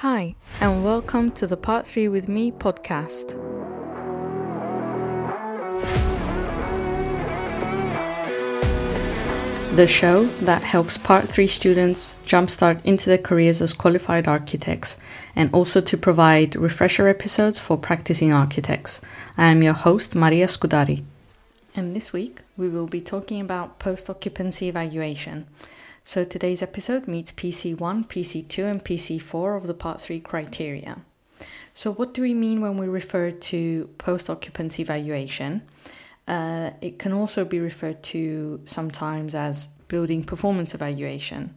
Hi, and welcome to the Part 3 with Me podcast. The show that helps Part 3 students jumpstart into their careers as qualified architects and also to provide refresher episodes for practicing architects. I am your host, Maria Scudari. And this week we will be talking about post occupancy evaluation. So today's episode meets PC1, PC2, and PC4 of the Part 3 criteria. So, what do we mean when we refer to post occupancy evaluation? Uh, it can also be referred to sometimes as building performance evaluation.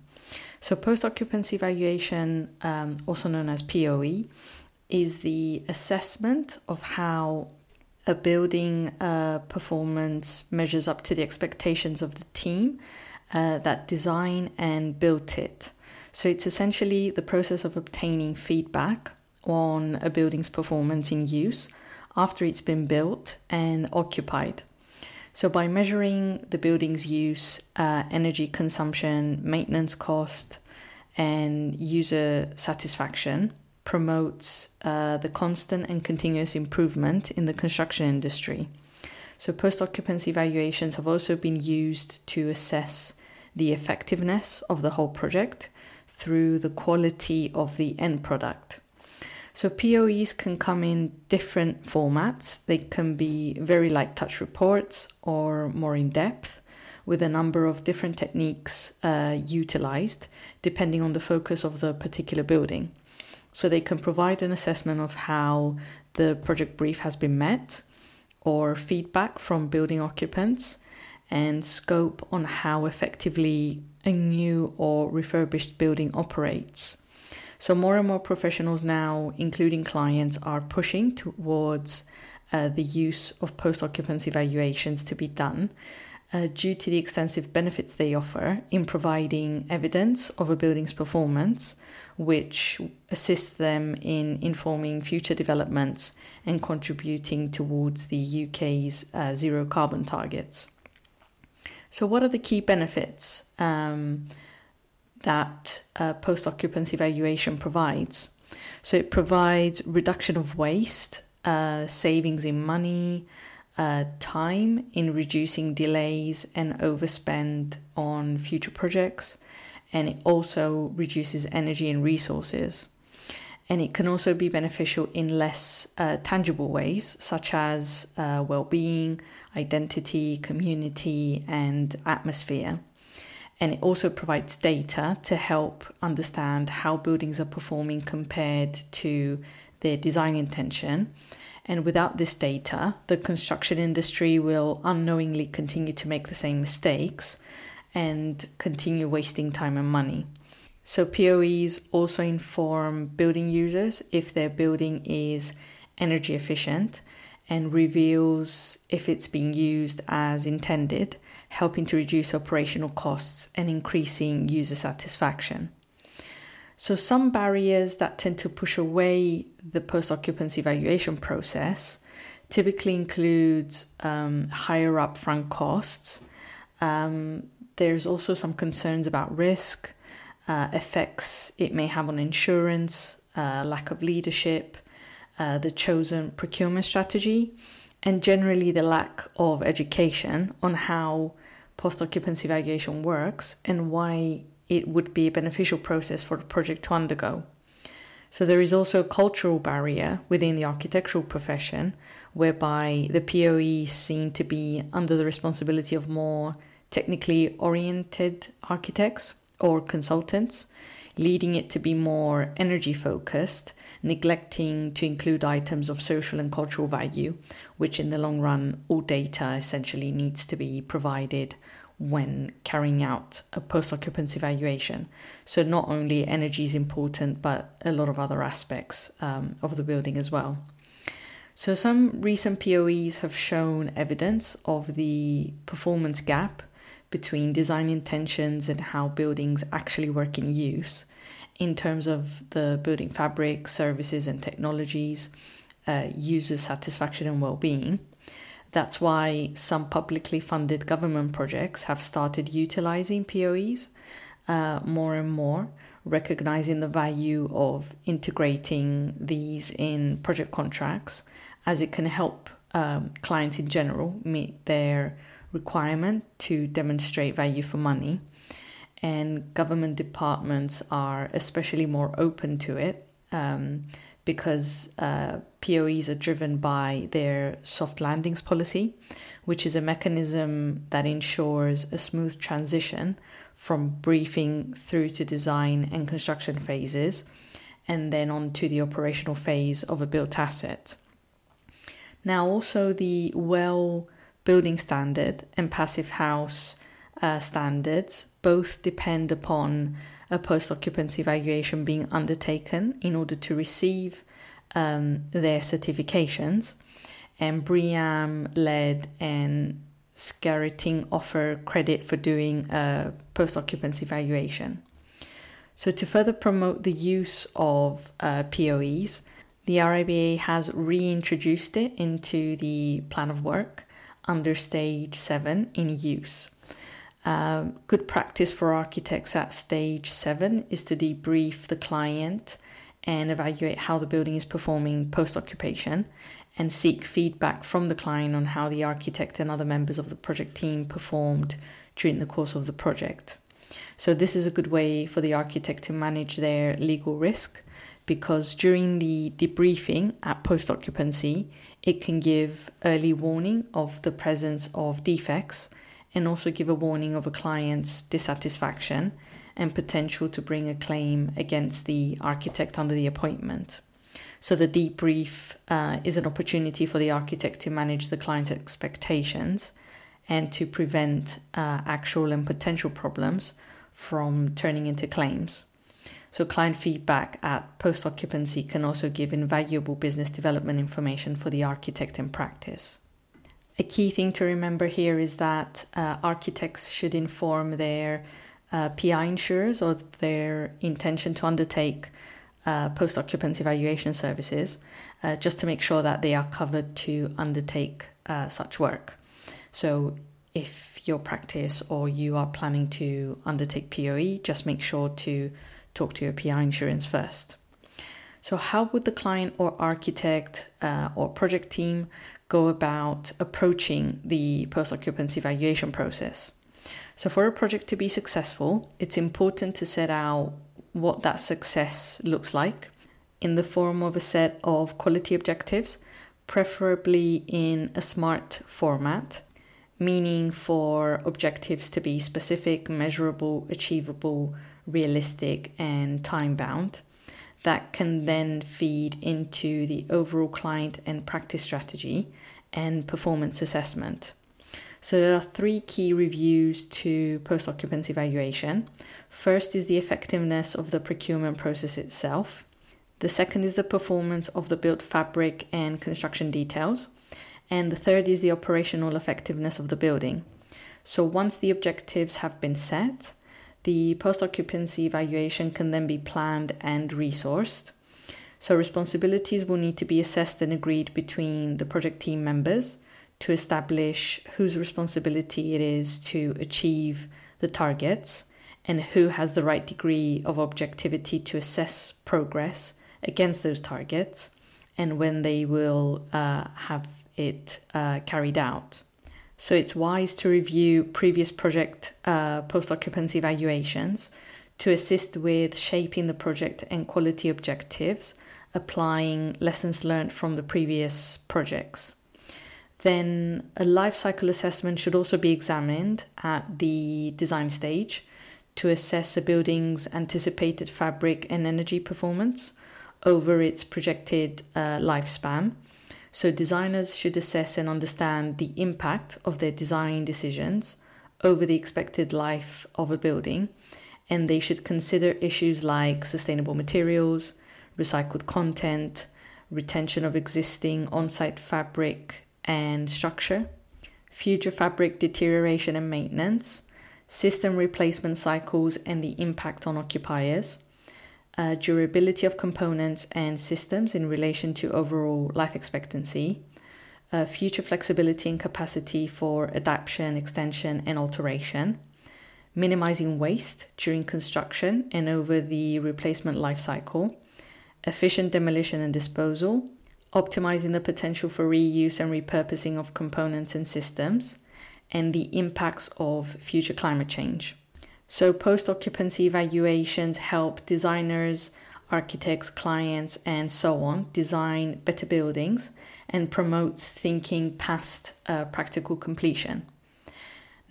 So, post occupancy evaluation, um, also known as POE, is the assessment of how a building uh, performance measures up to the expectations of the team uh, that design and built it. So it's essentially the process of obtaining feedback on a building's performance in use after it's been built and occupied. So, by measuring the building's use, uh, energy consumption, maintenance cost, and user satisfaction, promotes uh, the constant and continuous improvement in the construction industry. So, post occupancy valuations have also been used to assess the effectiveness of the whole project through the quality of the end product. So POEs can come in different formats. They can be very light touch reports or more in depth with a number of different techniques uh, utilized depending on the focus of the particular building. So they can provide an assessment of how the project brief has been met or feedback from building occupants and scope on how effectively a new or refurbished building operates. So, more and more professionals now, including clients, are pushing towards uh, the use of post occupancy evaluations to be done uh, due to the extensive benefits they offer in providing evidence of a building's performance, which assists them in informing future developments and contributing towards the UK's uh, zero carbon targets. So, what are the key benefits um, that uh, post occupancy evaluation provides? So, it provides reduction of waste, uh, savings in money, uh, time in reducing delays and overspend on future projects, and it also reduces energy and resources. And it can also be beneficial in less uh, tangible ways, such as uh, well being, identity, community, and atmosphere. And it also provides data to help understand how buildings are performing compared to their design intention. And without this data, the construction industry will unknowingly continue to make the same mistakes and continue wasting time and money. So, POEs also inform building users if their building is energy efficient and reveals if it's being used as intended, helping to reduce operational costs and increasing user satisfaction. So, some barriers that tend to push away the post occupancy evaluation process typically includes um, higher upfront costs. Um, there's also some concerns about risk, uh, effects it may have on insurance, uh, lack of leadership, uh, the chosen procurement strategy, and generally the lack of education on how post occupancy valuation works and why it would be a beneficial process for the project to undergo. So, there is also a cultural barrier within the architectural profession whereby the POE seem to be under the responsibility of more technically oriented architects or consultants leading it to be more energy focused, neglecting to include items of social and cultural value, which in the long run, all data essentially needs to be provided when carrying out a post occupancy evaluation. So, not only energy is important, but a lot of other aspects um, of the building as well. So, some recent POEs have shown evidence of the performance gap between design intentions and how buildings actually work in use in terms of the building fabric, services, and technologies, uh, user satisfaction and well being. That's why some publicly funded government projects have started utilizing POEs uh, more and more recognizing the value of integrating these in project contracts as it can help um, clients in general meet their requirement to demonstrate value for money. And government departments are especially more open to it um, because uh, POEs are driven by their soft landings policy, which is a mechanism that ensures a smooth transition from briefing through to design and construction phases, and then on to the operational phase of a built asset. Now, also the well building standard and passive house uh, standards both depend upon a post occupancy evaluation being undertaken in order to receive um, their certifications. And BREEAM, LEED, and SKA rating offer credit for doing a post occupancy evaluation. So, to further promote the use of uh, POEs, the RIBA has reintroduced it into the plan of work under stage 7 in use. Um, good practice for architects at stage 7 is to debrief the client and evaluate how the building is performing post occupation and seek feedback from the client on how the architect and other members of the project team performed during the course of the project. So, this is a good way for the architect to manage their legal risk because during the debriefing at post occupancy, it can give early warning of the presence of defects and also give a warning of a client's dissatisfaction and potential to bring a claim against the architect under the appointment. So, the debrief uh, is an opportunity for the architect to manage the client's expectations and to prevent uh, actual and potential problems from turning into claims. So, client feedback at post occupancy can also give invaluable business development information for the architect in practice. A key thing to remember here is that uh, architects should inform their uh, PI insurers or their intention to undertake uh, post occupancy evaluation services uh, just to make sure that they are covered to undertake uh, such work. So, if your practice or you are planning to undertake POE, just make sure to talk to your PI insurance first. So, how would the client or architect uh, or project team go about approaching the post occupancy evaluation process? So, for a project to be successful, it's important to set out what that success looks like in the form of a set of quality objectives, preferably in a SMART format, meaning for objectives to be specific, measurable, achievable, realistic, and time bound. That can then feed into the overall client and practice strategy and performance assessment. So, there are three key reviews to post occupancy evaluation. First is the effectiveness of the procurement process itself. The second is the performance of the built fabric and construction details. And the third is the operational effectiveness of the building. So, once the objectives have been set, the post occupancy evaluation can then be planned and resourced. So, responsibilities will need to be assessed and agreed between the project team members to establish whose responsibility it is to achieve the targets and who has the right degree of objectivity to assess progress against those targets and when they will uh, have it uh, carried out. So it's wise to review previous project uh, post occupancy evaluations to assist with shaping the project and quality objectives, applying lessons learned from the previous projects. Then a life cycle assessment should also be examined at the design stage to assess a building's anticipated fabric and energy performance over its projected uh, lifespan so, designers should assess and understand the impact of their design decisions over the expected life of a building, and they should consider issues like sustainable materials, recycled content, retention of existing on site fabric and structure, future fabric deterioration and maintenance, system replacement cycles, and the impact on occupiers uh, durability of components and systems in relation to overall life expectancy, uh, future flexibility and capacity for adaptation, extension, and alteration, minimizing waste during construction and over the replacement life cycle, efficient demolition and disposal, optimizing the potential for reuse and repurposing of components and systems, and the impacts of future climate change. So, post occupancy evaluations help designers, architects, clients, and so on design better buildings and promotes thinking past uh, practical completion.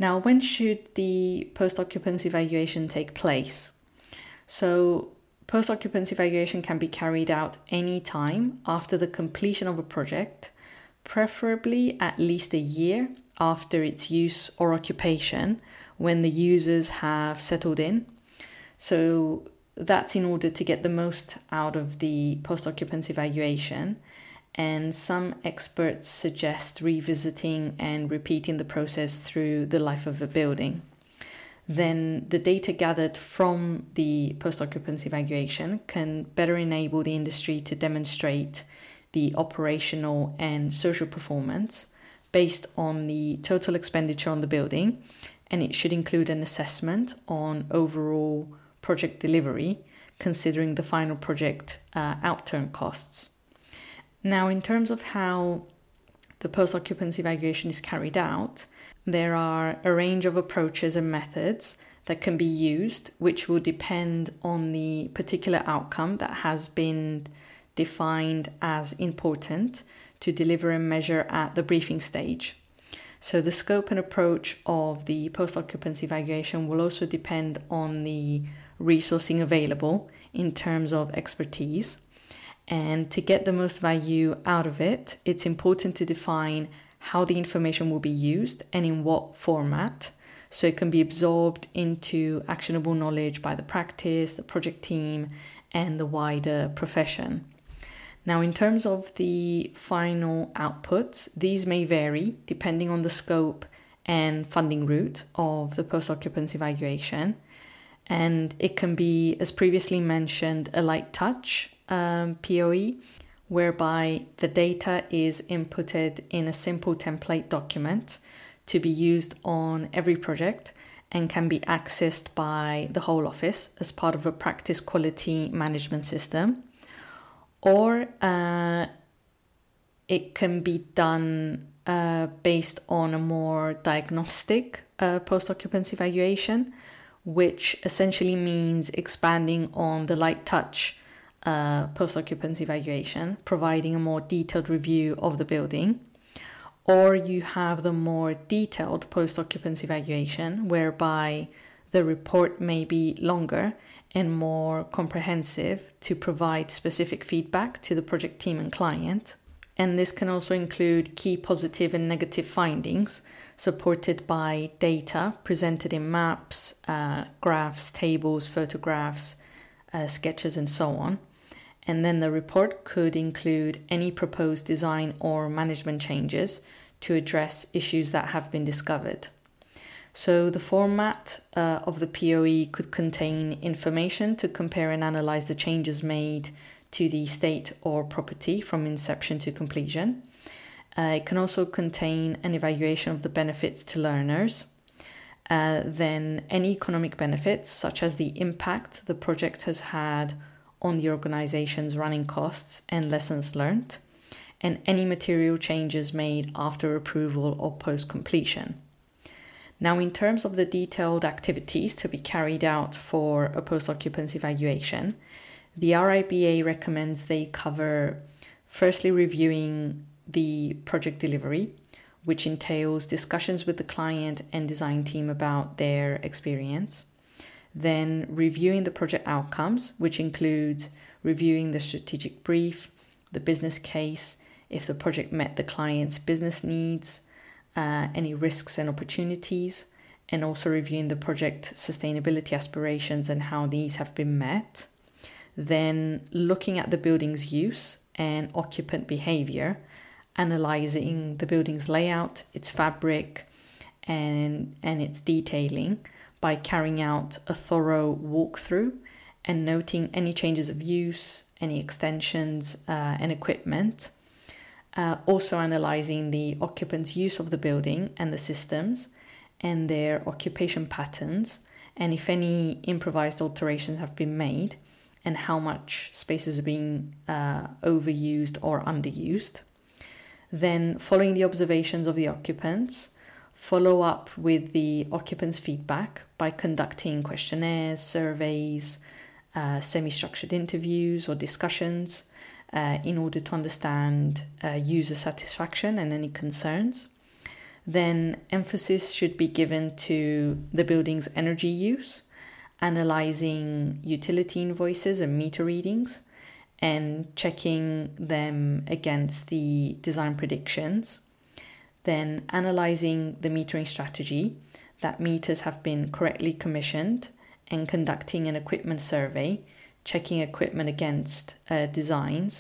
Now, when should the post occupancy evaluation take place? So, post occupancy evaluation can be carried out any time after the completion of a project, preferably at least a year after its use or occupation when the users have settled in. So, that's in order to get the most out of the post occupancy evaluation. And some experts suggest revisiting and repeating the process through the life of a building. Then the data gathered from the post occupancy evaluation can better enable the industry to demonstrate the operational and social performance based on the total expenditure on the building, and it should include an assessment on overall project delivery, considering the final project uh, outturn costs. Now, in terms of how the post occupancy evaluation is carried out, there are a range of approaches and methods that can be used, which will depend on the particular outcome that has been defined as important to deliver and measure at the briefing stage. So, the scope and approach of the post occupancy evaluation will also depend on the resourcing available in terms of expertise. And to get the most value out of it, it's important to define how the information will be used and in what format so it can be absorbed into actionable knowledge by the practice, the project team, and the wider profession. Now, in terms of the final outputs, these may vary depending on the scope and funding route of the post occupancy evaluation and it can be, as previously mentioned, a light touch um, POE, whereby the data is inputted in a simple template document to be used on every project and can be accessed by the whole office as part of a practice quality management system. Or uh, it can be done uh, based on a more diagnostic uh, post occupancy evaluation which essentially means expanding on the light touch uh, post occupancy evaluation, providing a more detailed review of the building. Or you have the more detailed post occupancy evaluation, whereby the report may be longer and more comprehensive to provide specific feedback to the project team and client and this can also include key positive and negative findings supported by data presented in maps, uh, graphs, tables, photographs, uh, sketches, and so on. And then the report could include any proposed design or management changes to address issues that have been discovered. So, the format uh, of the POE could contain information to compare and analyze the changes made to the state or property from inception to completion. Uh, it can also contain an evaluation of the benefits to learners. Uh, then, any economic benefits, such as the impact the project has had on the organization's running costs and lessons learned, and any material changes made after approval or post completion. Now, in terms of the detailed activities to be carried out for a post occupancy evaluation, the RIBA recommends they cover firstly reviewing the project delivery, which entails discussions with the client and design team about their experience. Then reviewing the project outcomes, which includes reviewing the strategic brief, the business case, if the project met the client's business needs, uh, any risks and opportunities, and also reviewing the project sustainability aspirations and how these have been met then looking at the building's use and occupant behavior, analyzing the building's layout, its fabric, and, and its detailing by carrying out a thorough walkthrough and noting any changes of use, any extensions, uh, and equipment. Uh, also, analyzing the occupant's use of the building and the systems and their occupation patterns and if any improvised alterations have been made, and how much spaces are being uh, overused or underused. Then, following the observations of the occupants, follow up with the occupants' feedback by conducting questionnaires, surveys, uh, semi structured interviews, or discussions uh, in order to understand uh, user satisfaction and any concerns. Then, emphasis should be given to the building's energy use, analyzing utility invoices and meter readings, and checking them against the design predictions. Then, analyzing the metering strategy that meters have been correctly commissioned and conducting an equipment survey checking equipment against uh, designs.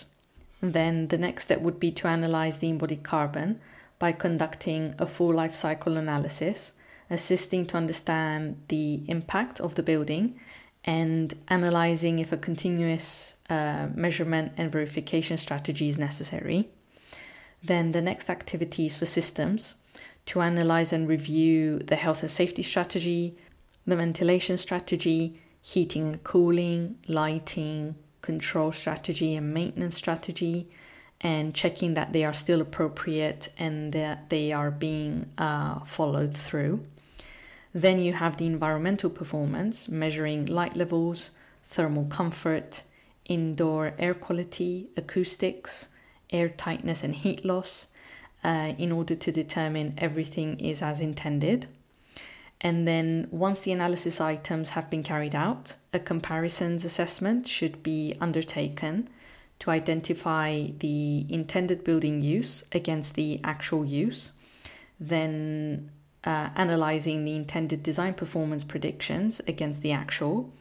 then the next step would be to analyze the embodied carbon by conducting a full life cycle analysis, assisting to understand the impact of the building and analyzing if a continuous uh, measurement and verification strategy is necessary. Then the next activities for systems to analyze and review the health and safety strategy, the ventilation strategy, heating and cooling, lighting, control strategy, and maintenance strategy, and checking that they are still appropriate and that they are being uh, followed through. Then you have the environmental performance, measuring light levels, thermal comfort, indoor air quality, acoustics, air tightness, and heat loss uh, in order to determine everything is as intended. And then, once the analysis items have been carried out, a comparisons assessment should be undertaken to identify the intended building use against the actual use, then uh, analyzing the intended design performance predictions against the actual,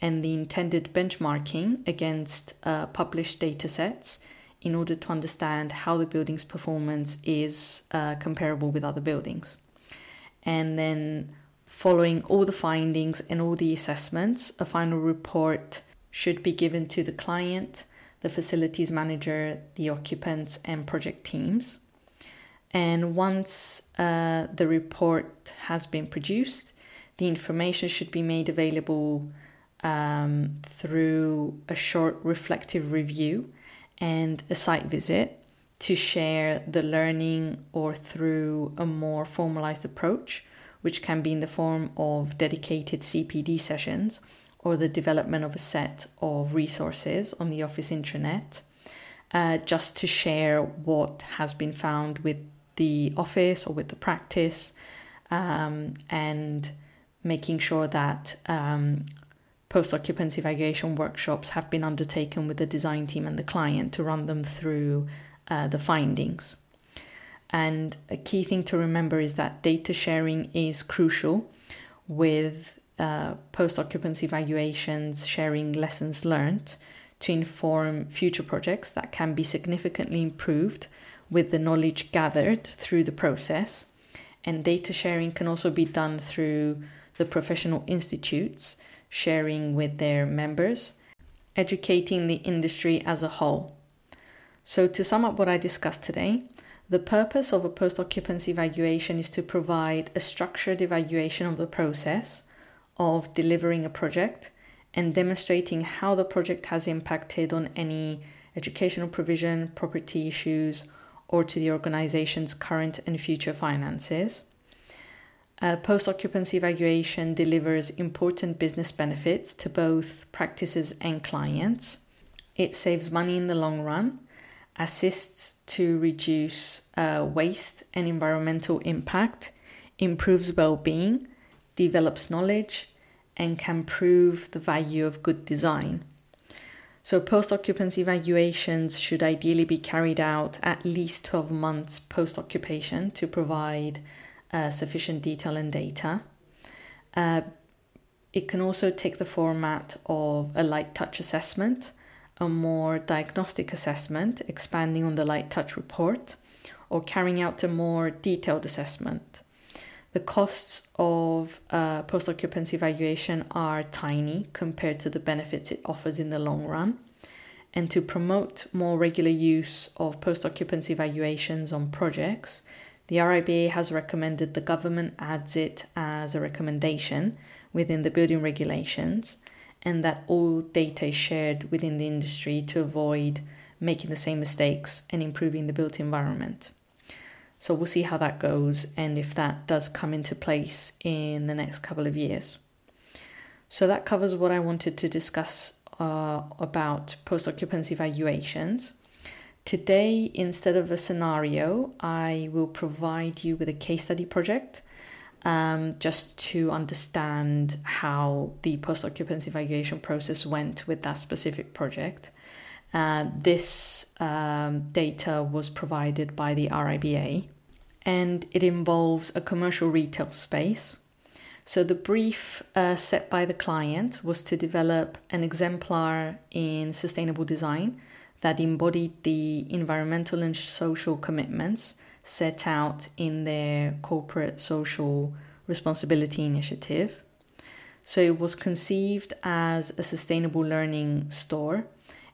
and the intended benchmarking against uh, published data sets in order to understand how the building's performance is uh, comparable with other buildings. And then Following all the findings and all the assessments, a final report should be given to the client, the facilities manager, the occupants, and project teams. And once uh, the report has been produced, the information should be made available um, through a short reflective review and a site visit to share the learning or through a more formalized approach which can be in the form of dedicated CPD sessions or the development of a set of resources on the Office intranet, uh, just to share what has been found with the office or with the practice, um, and making sure that um, post occupancy evaluation workshops have been undertaken with the design team and the client to run them through uh, the findings. And a key thing to remember is that data sharing is crucial with uh, post occupancy evaluations, sharing lessons learned to inform future projects that can be significantly improved with the knowledge gathered through the process. And data sharing can also be done through the professional institutes sharing with their members, educating the industry as a whole. So, to sum up what I discussed today, the purpose of a post occupancy evaluation is to provide a structured evaluation of the process of delivering a project and demonstrating how the project has impacted on any educational provision, property issues, or to the organization's current and future finances. A post occupancy evaluation delivers important business benefits to both practices and clients. It saves money in the long run assists to reduce uh, waste and environmental impact, improves well being, develops knowledge, and can prove the value of good design. So, post occupancy evaluations should ideally be carried out at least 12 months post occupation to provide uh, sufficient detail and data. Uh, it can also take the format of a light touch assessment a more diagnostic assessment, expanding on the light touch report, or carrying out a more detailed assessment. The costs of uh, post occupancy evaluation are tiny compared to the benefits it offers in the long run. And to promote more regular use of post occupancy evaluations on projects, the RIBA has recommended the government adds it as a recommendation within the building regulations and that all data is shared within the industry to avoid making the same mistakes and improving the built environment. So we'll see how that goes and if that does come into place in the next couple of years. So that covers what I wanted to discuss uh, about post occupancy valuations. Today, instead of a scenario, I will provide you with a case study project um, just to understand how the post occupancy valuation process went with that specific project. Uh, this um, data was provided by the RIBA and it involves a commercial retail space. So, the brief uh, set by the client was to develop an exemplar in sustainable design that embodied the environmental and social commitments set out in their corporate social responsibility initiative. So, it was conceived as a sustainable learning store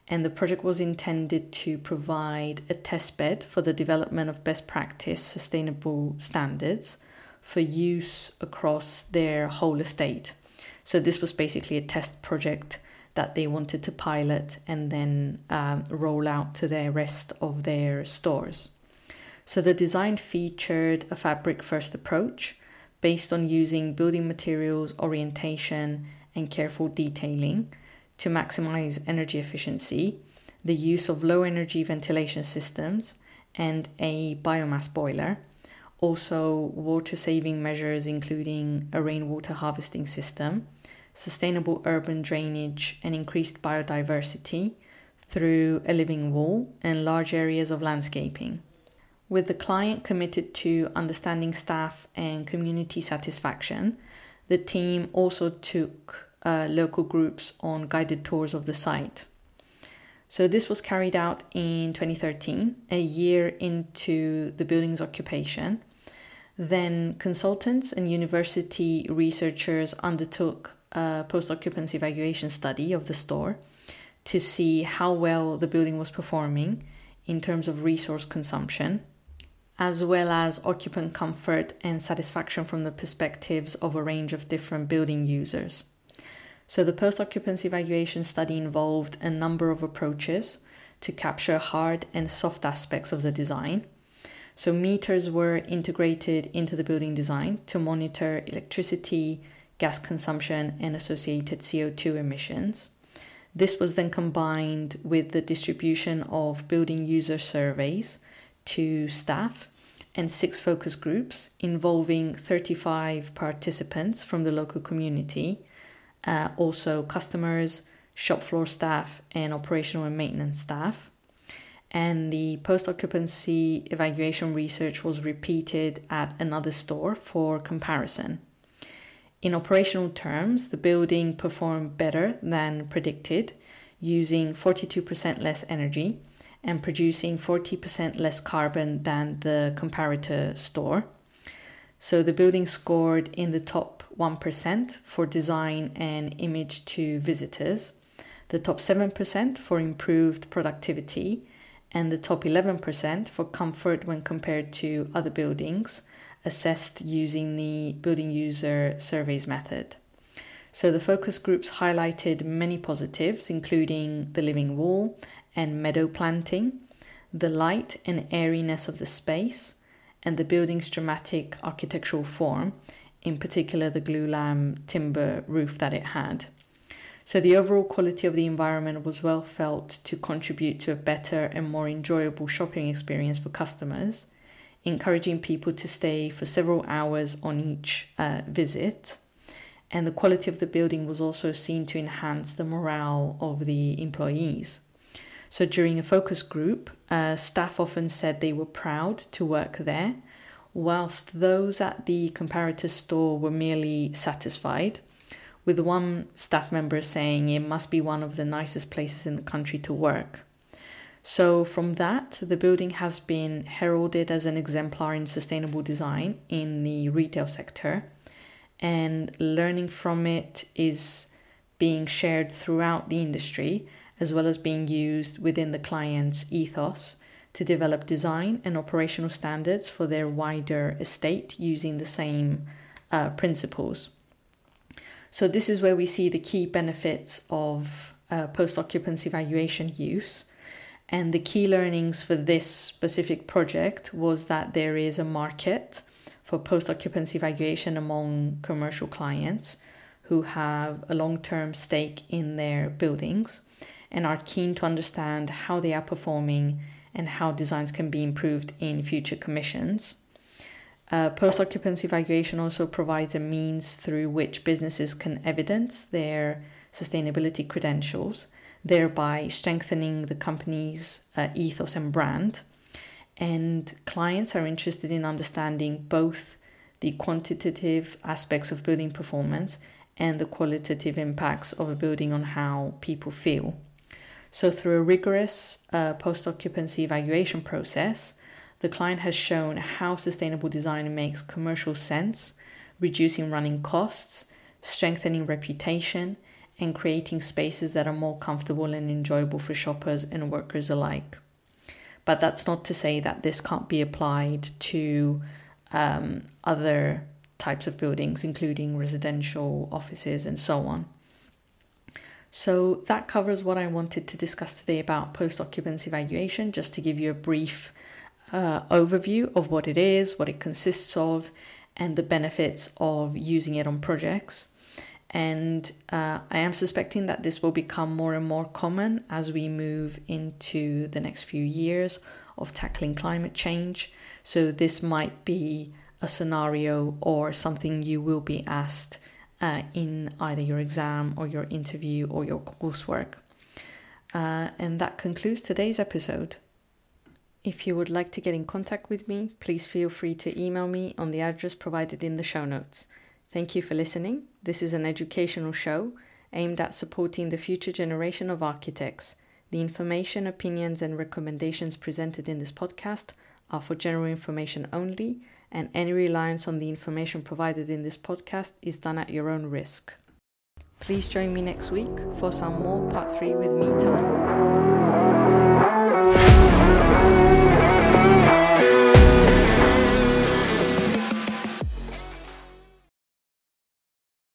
and the project was intended to provide a test bed for the development of best practice sustainable standards for use across their whole estate. So, this was basically a test project that they wanted to pilot and then um, roll out to the rest of their stores. So, the design featured a fabric first approach based on using building materials orientation and careful detailing to maximize energy efficiency, the use of low energy ventilation systems, and a biomass boiler. Also, water saving measures, including a rainwater harvesting system, sustainable urban drainage, and increased biodiversity through a living wall and large areas of landscaping. With the client committed to understanding staff and community satisfaction, the team also took uh, local groups on guided tours of the site. So, this was carried out in 2013, a year into the building's occupation. Then, consultants and university researchers undertook a post occupancy evaluation study of the store to see how well the building was performing in terms of resource consumption, as well as occupant comfort and satisfaction from the perspectives of a range of different building users. So, the post occupancy evaluation study involved a number of approaches to capture hard and soft aspects of the design. So, meters were integrated into the building design to monitor electricity, gas consumption, and associated CO2 emissions. This was then combined with the distribution of building user surveys to staff and six focus groups involving 35 participants from the local community uh, also customers, shop floor staff, and operational and maintenance staff. And the post occupancy evaluation research was repeated at another store for comparison. In operational terms, the building performed better than predicted, using 42% less energy and producing 40% less carbon than the comparator store. So the building scored in the top 1% for design and image to visitors, the top 7% for improved productivity, and the top 11% for comfort when compared to other buildings assessed using the building user surveys method. So the focus groups highlighted many positives, including the living wall and meadow planting, the light and airiness of the space, and the building's dramatic architectural form, in particular the glulam timber roof that it had. So the overall quality of the environment was well felt to contribute to a better and more enjoyable shopping experience for customers, encouraging people to stay for several hours on each uh, visit. And the quality of the building was also seen to enhance the morale of the employees. So during a focus group, uh, staff often said they were proud to work there whilst those at the comparator store were merely satisfied, with one staff member saying it must be one of the nicest places in the country to work. So, from that, the building has been heralded as an exemplar in sustainable design in the retail sector, and learning from it is being shared throughout the industry as well as being used within the client's ethos to develop design and operational standards for their wider estate using the same uh, principles. So, this is where we see the key benefits of uh, post occupancy valuation use. And the key learnings for this specific project was that there is a market for post occupancy valuation among commercial clients who have a long term stake in their buildings and are keen to understand how they are performing and how designs can be improved in future commissions. Uh, Post occupancy valuation also provides a means through which businesses can evidence their sustainability credentials, thereby strengthening the company's uh, ethos and brand. And clients are interested in understanding both the quantitative aspects of building performance and the qualitative impacts of a building on how people feel. So, through a rigorous uh, post occupancy evaluation process, the client has shown how sustainable design makes commercial sense, reducing running costs, strengthening reputation, and creating spaces that are more comfortable and enjoyable for shoppers and workers alike. But that's not to say that this can't be applied to um, other types of buildings, including residential, offices, and so on. So that covers what I wanted to discuss today about post occupancy valuation, just to give you a brief uh, overview of what it is, what it consists of, and the benefits of using it on projects. And uh, I am suspecting that this will become more and more common as we move into the next few years of tackling climate change. So, this might be a scenario or something you will be asked uh, in either your exam or your interview or your coursework. Uh, and that concludes today's episode. If you would like to get in contact with me, please feel free to email me on the address provided in the show notes. Thank you for listening. This is an educational show aimed at supporting the future generation of architects. The information, opinions, and recommendations presented in this podcast are for general information only, and any reliance on the information provided in this podcast is done at your own risk. Please join me next week for some more part 3 with me time.